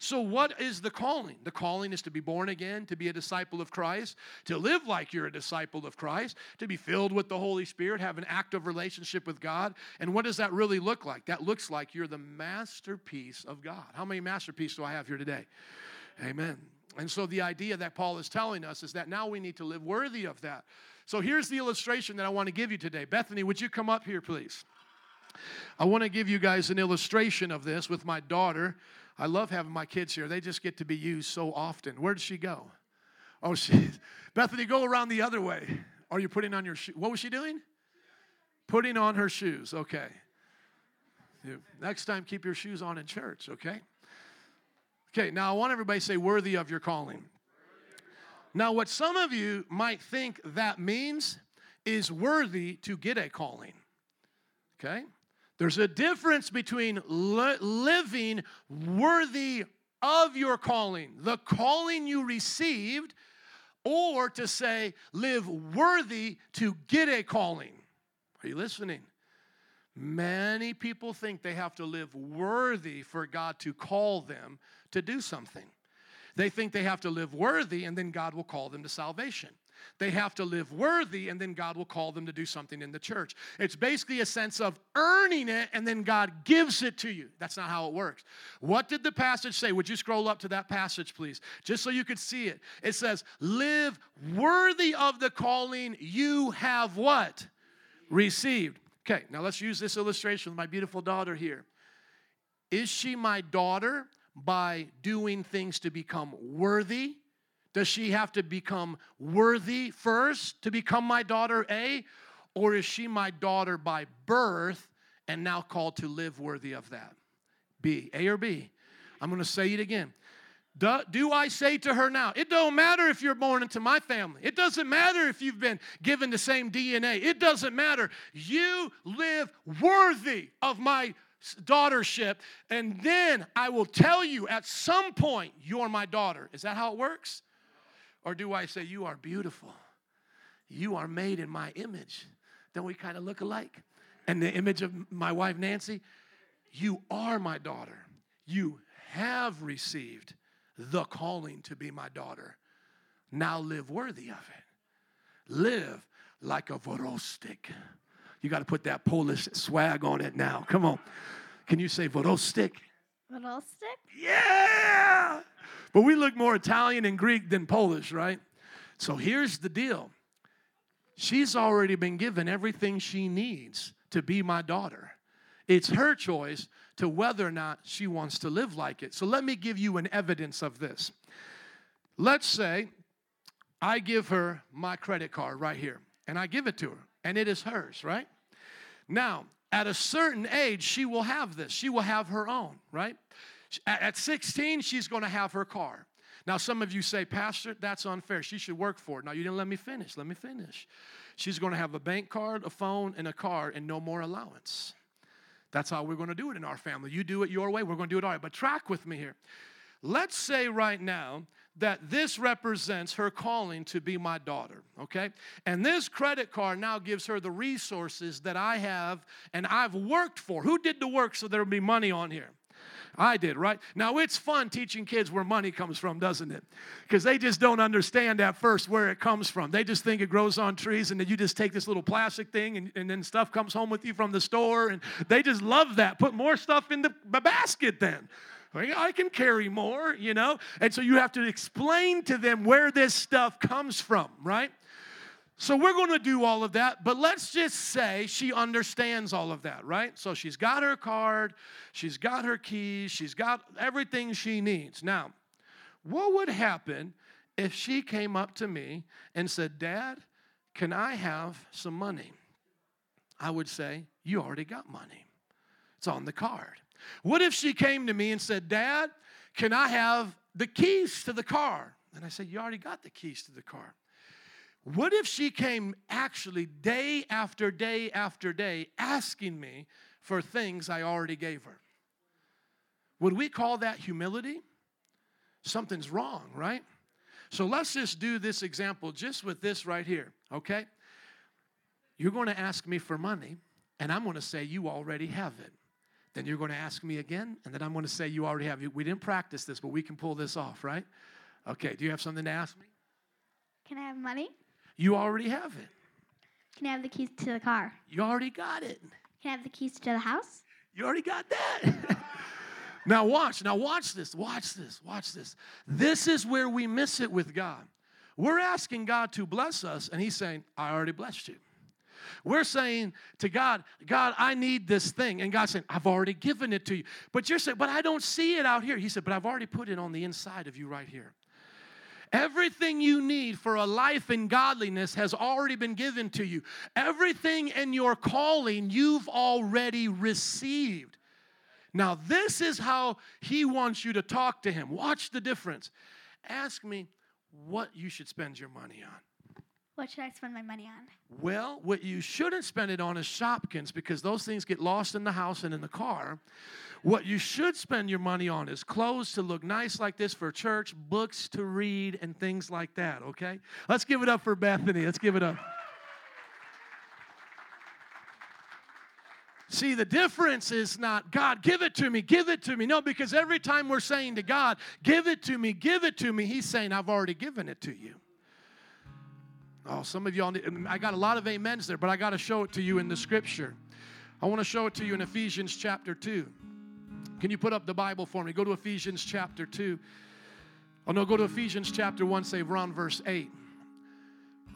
So, what is the calling? The calling is to be born again, to be a disciple of Christ, to live like you're a disciple of Christ, to be filled with the Holy Spirit, have an active relationship with God. And what does that really look like? That looks like you're the masterpiece of God. How many masterpieces do I have here today? Amen. And so, the idea that Paul is telling us is that now we need to live worthy of that. So here's the illustration that I want to give you today. Bethany, would you come up here, please? I want to give you guys an illustration of this with my daughter. I love having my kids here. They just get to be used so often. Where did she go? Oh, she, [LAUGHS] Bethany, go around the other way. Are you putting on your shoes? What was she doing? Putting on her shoes. Okay. Next time, keep your shoes on in church, okay? Okay, now I want everybody to say, worthy of your calling. Now, what some of you might think that means is worthy to get a calling. Okay? There's a difference between li- living worthy of your calling, the calling you received, or to say, live worthy to get a calling. Are you listening? Many people think they have to live worthy for God to call them to do something. They think they have to live worthy and then God will call them to salvation. They have to live worthy, and then God will call them to do something in the church. It's basically a sense of earning it, and then God gives it to you. That's not how it works. What did the passage say? Would you scroll up to that passage, please? Just so you could see it. It says, Live worthy of the calling you have what? Received. Okay, now let's use this illustration with my beautiful daughter here. Is she my daughter by doing things to become worthy? Does she have to become worthy first to become my daughter, A? Or is she my daughter by birth and now called to live worthy of that? B. A or B? I'm going to say it again. Do, do, I say to her now, it don't matter if you're born into my family. It doesn't matter if you've been given the same DNA. It doesn't matter. You live worthy of my daughtership, and then I will tell you at some point, you're my daughter. Is that how it works? Or do I say, You are beautiful? You are made in my image. Don't we kind of look alike? And the image of my wife, Nancy, you are my daughter. You have received the calling to be my daughter. Now live worthy of it. Live like a vorostik. You got to put that Polish swag on it now. Come on. Can you say vorostik? Vorostik? Yeah. But we look more Italian and Greek than Polish, right? So here's the deal she's already been given everything she needs to be my daughter. It's her choice to whether or not she wants to live like it. So let me give you an evidence of this. Let's say I give her my credit card right here, and I give it to her, and it is hers, right? Now, at a certain age, she will have this. She will have her own, right? At 16, she's going to have her car. Now, some of you say, Pastor, that's unfair. She should work for it. Now, you didn't let me finish. Let me finish. She's going to have a bank card, a phone, and a car, and no more allowance. That's how we're going to do it in our family. You do it your way, we're going to do it our way. But track with me here. Let's say right now that this represents her calling to be my daughter, okay? And this credit card now gives her the resources that I have and I've worked for. Who did the work so there'll be money on here? I did, right? Now, it's fun teaching kids where money comes from, doesn't it? Because they just don't understand at first where it comes from. They just think it grows on trees, and then you just take this little plastic thing, and, and then stuff comes home with you from the store, and they just love that. Put more stuff in the basket then. I can carry more, you know? And so you have to explain to them where this stuff comes from, right? So we're going to do all of that, but let's just say she understands all of that, right? So she's got her card, she's got her keys, she's got everything she needs. Now, what would happen if she came up to me and said, Dad, can I have some money? I would say, You already got money. It's on the card. What if she came to me and said, Dad, can I have the keys to the car? And I said, You already got the keys to the car. What if she came actually day after day after day asking me for things I already gave her? Would we call that humility? Something's wrong, right? So let's just do this example just with this right here, okay? You're going to ask me for money, and I'm going to say, You already have it. Then you're going to ask me again, and then I'm going to say, You already have. We didn't practice this, but we can pull this off, right? Okay, do you have something to ask me? Can I have money? You already have it. Can I have the keys to the car? You already got it. Can I have the keys to the house? You already got that. [LAUGHS] now, watch. Now, watch this. Watch this. Watch this. This is where we miss it with God. We're asking God to bless us, and He's saying, I already blessed you. We're saying to God, God, I need this thing. And God's saying, I've already given it to you. But you're saying, but I don't see it out here. He said, but I've already put it on the inside of you right here. Everything you need for a life in godliness has already been given to you. Everything in your calling you've already received. Now, this is how he wants you to talk to him. Watch the difference. Ask me what you should spend your money on. What should I spend my money on? Well, what you shouldn't spend it on is Shopkins because those things get lost in the house and in the car. What you should spend your money on is clothes to look nice like this for church, books to read, and things like that, okay? Let's give it up for Bethany. Let's give it up. See, the difference is not, God, give it to me, give it to me. No, because every time we're saying to God, give it to me, give it to me, He's saying, I've already given it to you. Oh, some of y'all, need, I got a lot of amens there, but I got to show it to you in the scripture. I want to show it to you in Ephesians chapter 2. Can you put up the Bible for me? Go to Ephesians chapter 2. Oh, no, go to Ephesians chapter 1, say around verse 8.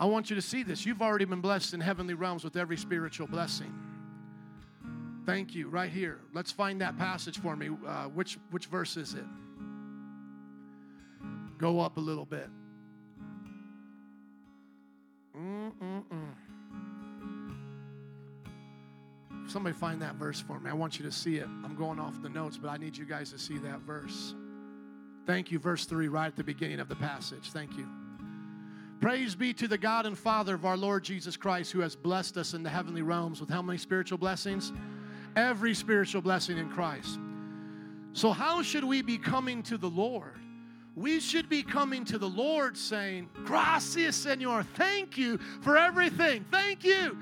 I want you to see this. You've already been blessed in heavenly realms with every spiritual blessing. Thank you. Right here. Let's find that passage for me. Uh, which which verse is it? Go up a little bit. Mm-mm-mm. Somebody find that verse for me. I want you to see it. I'm going off the notes, but I need you guys to see that verse. Thank you. Verse 3, right at the beginning of the passage. Thank you. Praise be to the God and Father of our Lord Jesus Christ, who has blessed us in the heavenly realms with how many spiritual blessings? Every spiritual blessing in Christ. So, how should we be coming to the Lord? We should be coming to the Lord saying, Gracias, Senor. Thank you for everything. Thank you.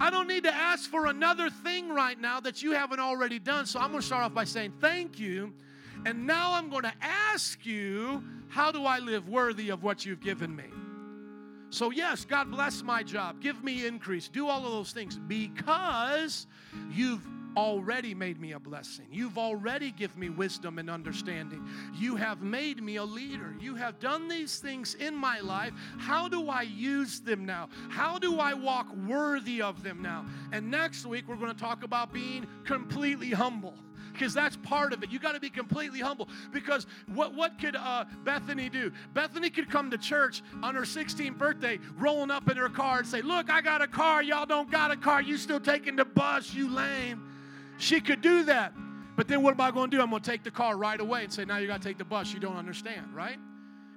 I don't need to ask for another thing right now that you haven't already done. So I'm going to start off by saying thank you. And now I'm going to ask you, how do I live worthy of what you've given me? So, yes, God bless my job. Give me increase. Do all of those things because you've already made me a blessing. You've already given me wisdom and understanding. You have made me a leader. You have done these things in my life. How do I use them now? How do I walk worthy of them now? And next week, we're going to talk about being completely humble because that's part of it. You got to be completely humble because what what could uh, Bethany do? Bethany could come to church on her 16th birthday, rolling up in her car and say, "Look, I got a car. Y'all don't got a car. You still taking the bus? You lame." She could do that. But then what am I going to do? I'm going to take the car right away and say, now you got to take the bus. You don't understand, right?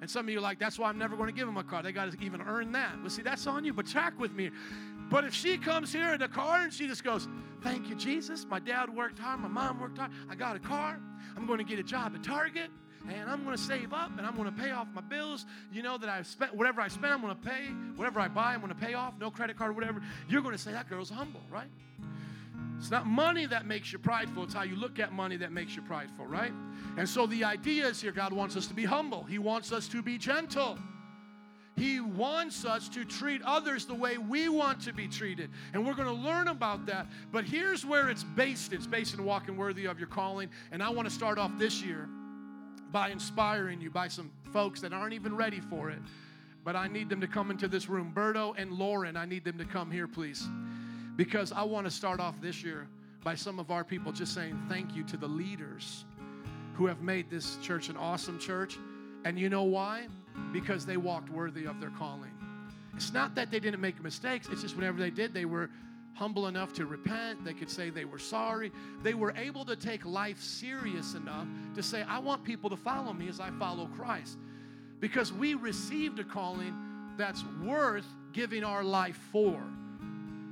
And some of you are like, that's why I'm never going to give them a car. They got to even earn that. Well, see, that's on you, but track with me. But if she comes here in the car and she just goes, Thank you, Jesus. My dad worked hard. My mom worked hard. I got a car. I'm going to get a job at Target. And I'm going to save up and I'm going to pay off my bills. You know that I've spent, whatever I spend, I'm going to pay. Whatever I buy, I'm going to pay off. No credit card, whatever. You're going to say, That girl's humble, right? It's not money that makes you prideful, it's how you look at money that makes you prideful, right? And so the idea is here God wants us to be humble, He wants us to be gentle. He wants us to treat others the way we want to be treated. And we're going to learn about that. But here's where it's based it's based in walking worthy of your calling. And I want to start off this year by inspiring you by some folks that aren't even ready for it. But I need them to come into this room. Berto and Lauren, I need them to come here, please. Because I want to start off this year by some of our people just saying thank you to the leaders who have made this church an awesome church. And you know why? Because they walked worthy of their calling. It's not that they didn't make mistakes, it's just whenever they did, they were humble enough to repent. They could say they were sorry. They were able to take life serious enough to say, I want people to follow me as I follow Christ. Because we received a calling that's worth giving our life for.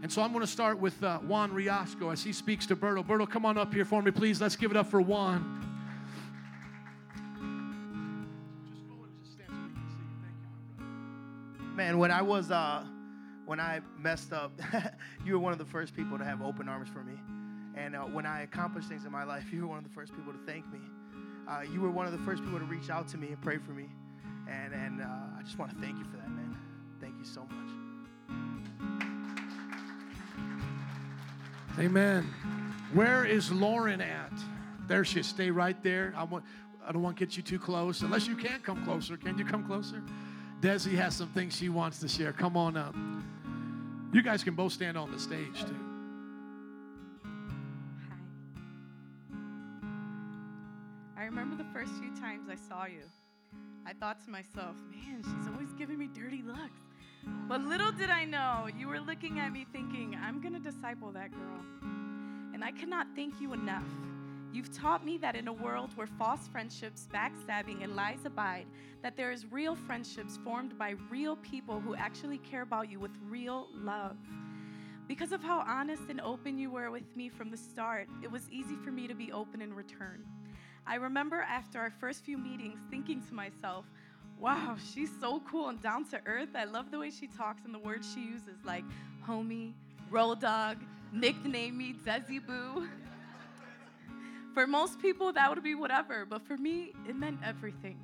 And so I'm going to start with uh, Juan Riasco as he speaks to Berto. Berto, come on up here for me, please. Let's give it up for Juan. Man, when I was uh, when I messed up, [LAUGHS] you were one of the first people to have open arms for me. And uh, when I accomplished things in my life, [LAUGHS] you were one of the first people to thank me. Uh, you were one of the first people to reach out to me and pray for me. And and uh, I just want to thank you for that, man. Thank you so much. Amen. Where is Lauren at? There she is. Stay right there. I want. I don't want to get you too close. Unless you can't come closer. Can you come closer? Desi has some things she wants to share. Come on up. You guys can both stand on the stage too. Hi. I remember the first few times I saw you. I thought to myself, man, she's always giving me dirty looks. But little did I know, you were looking at me thinking, I'm going to disciple that girl. And I cannot thank you enough. You've taught me that in a world where false friendships, backstabbing, and lies abide, that there is real friendships formed by real people who actually care about you with real love. Because of how honest and open you were with me from the start, it was easy for me to be open in return. I remember after our first few meetings thinking to myself, wow, she's so cool and down to earth. I love the way she talks and the words she uses, like homie, roll dog, nickname me, Desi Boo. For most people, that would be whatever, but for me, it meant everything.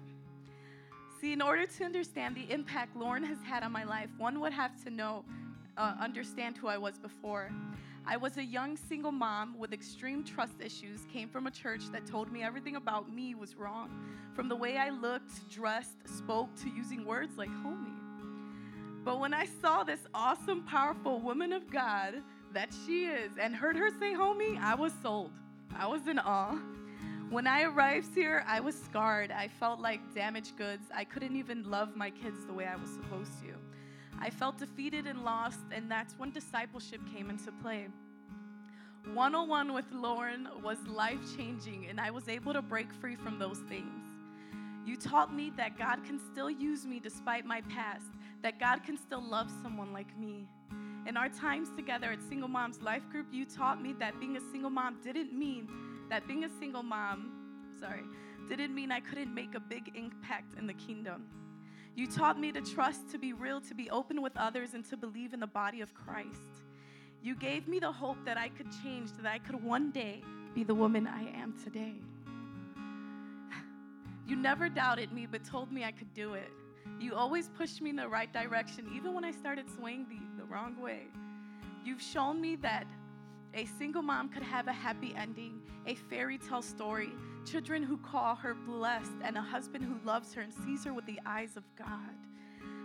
See, in order to understand the impact Lauren has had on my life, one would have to know, uh, understand who I was before. I was a young single mom with extreme trust issues, came from a church that told me everything about me was wrong. From the way I looked, dressed, spoke, to using words like homie. But when I saw this awesome, powerful woman of God that she is and heard her say homie, I was sold. I was in awe. When I arrived here, I was scarred. I felt like damaged goods. I couldn't even love my kids the way I was supposed to. I felt defeated and lost, and that's when discipleship came into play. 101 with Lauren was life changing, and I was able to break free from those things. You taught me that God can still use me despite my past, that God can still love someone like me. In our times together at Single Moms Life Group, you taught me that being a single mom didn't mean that being a single mom, sorry, didn't mean I couldn't make a big impact in the kingdom. You taught me to trust, to be real, to be open with others, and to believe in the body of Christ. You gave me the hope that I could change, that I could one day be the woman I am today. [LAUGHS] You never doubted me, but told me I could do it. You always pushed me in the right direction, even when I started swaying the, the wrong way. You've shown me that a single mom could have a happy ending, a fairy tale story, children who call her blessed, and a husband who loves her and sees her with the eyes of God.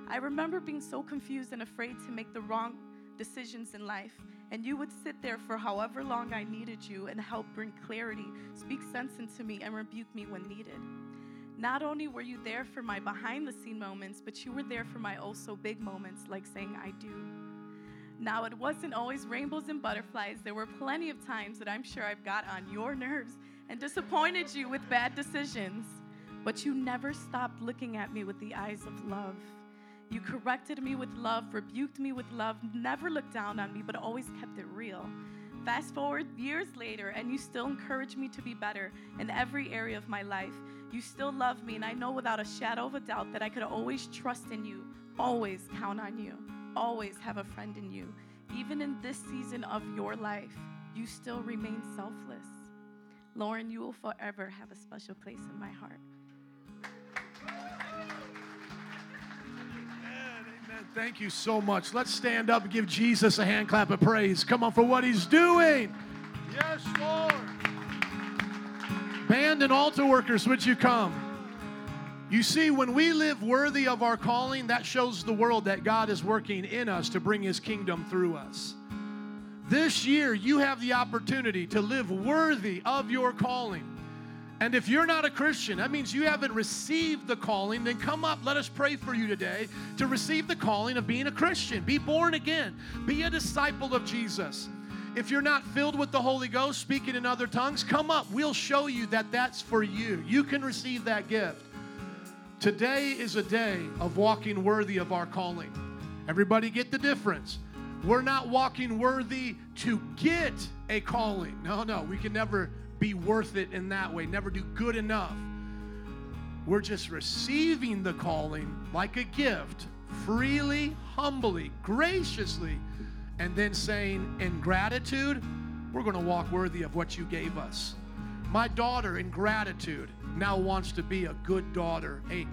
I remember being so confused and afraid to make the wrong decisions in life, and you would sit there for however long I needed you and help bring clarity, speak sense into me, and rebuke me when needed. Not only were you there for my behind the scene moments, but you were there for my oh so big moments, like saying, I do. Now, it wasn't always rainbows and butterflies. There were plenty of times that I'm sure I've got on your nerves and disappointed you with bad decisions. But you never stopped looking at me with the eyes of love. You corrected me with love, rebuked me with love, never looked down on me, but always kept it real. Fast forward years later, and you still encourage me to be better in every area of my life. You still love me, and I know without a shadow of a doubt that I could always trust in you, always count on you, always have a friend in you. Even in this season of your life, you still remain selfless. Lauren, you will forever have a special place in my heart. Amen. Thank you so much. Let's stand up and give Jesus a hand clap of praise. Come on for what he's doing. Yes, Lord. Band and altar workers, would you come? You see, when we live worthy of our calling, that shows the world that God is working in us to bring his kingdom through us. This year, you have the opportunity to live worthy of your calling. And if you're not a Christian, that means you haven't received the calling, then come up. Let us pray for you today to receive the calling of being a Christian. Be born again, be a disciple of Jesus. If you're not filled with the Holy Ghost, speaking in other tongues, come up. We'll show you that that's for you. You can receive that gift. Today is a day of walking worthy of our calling. Everybody get the difference. We're not walking worthy to get a calling. No, no, we can never be worth it in that way, never do good enough. We're just receiving the calling like a gift, freely, humbly, graciously, and then saying, in gratitude, we're going to walk worthy of what you gave us. My daughter, in gratitude, now wants to be a good daughter, a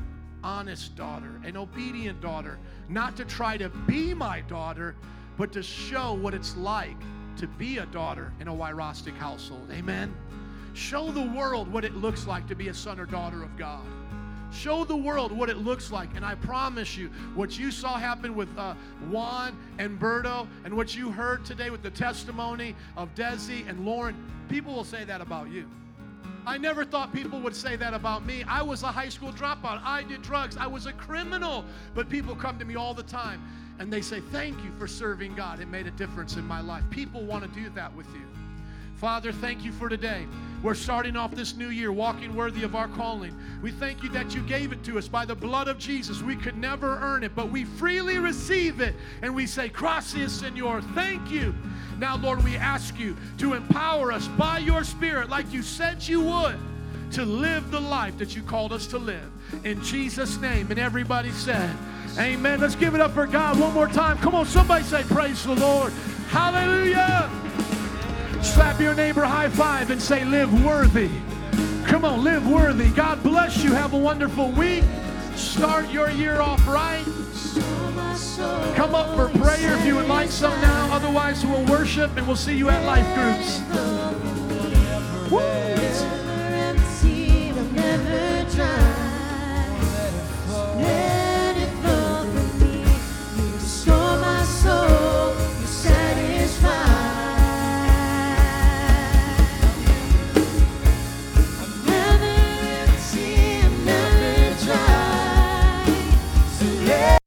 honest daughter, an obedient daughter, not to try to be my daughter, but to show what it's like to be a daughter in a Wyrostic household. Amen. Show the world what it looks like to be a son or daughter of God. Show the world what it looks like. And I promise you, what you saw happen with uh, Juan and Berto, and what you heard today with the testimony of Desi and Lauren, people will say that about you. I never thought people would say that about me. I was a high school dropout. I did drugs. I was a criminal. But people come to me all the time and they say, Thank you for serving God. It made a difference in my life. People want to do that with you. Father, thank you for today. We're starting off this new year walking worthy of our calling. We thank you that you gave it to us by the blood of Jesus. We could never earn it, but we freely receive it. And we say, Gracias, Senor. Thank you. Now, Lord, we ask you to empower us by your Spirit, like you said you would, to live the life that you called us to live. In Jesus' name. And everybody said, Amen. Let's give it up for God one more time. Come on, somebody say, Praise the Lord. Hallelujah. Slap your neighbor high five and say, Live worthy. Come on, live worthy. God bless you. Have a wonderful week. Start your year off right. Come up for prayer if you would like some now. Otherwise, we'll worship and we'll see you at life groups. Woo!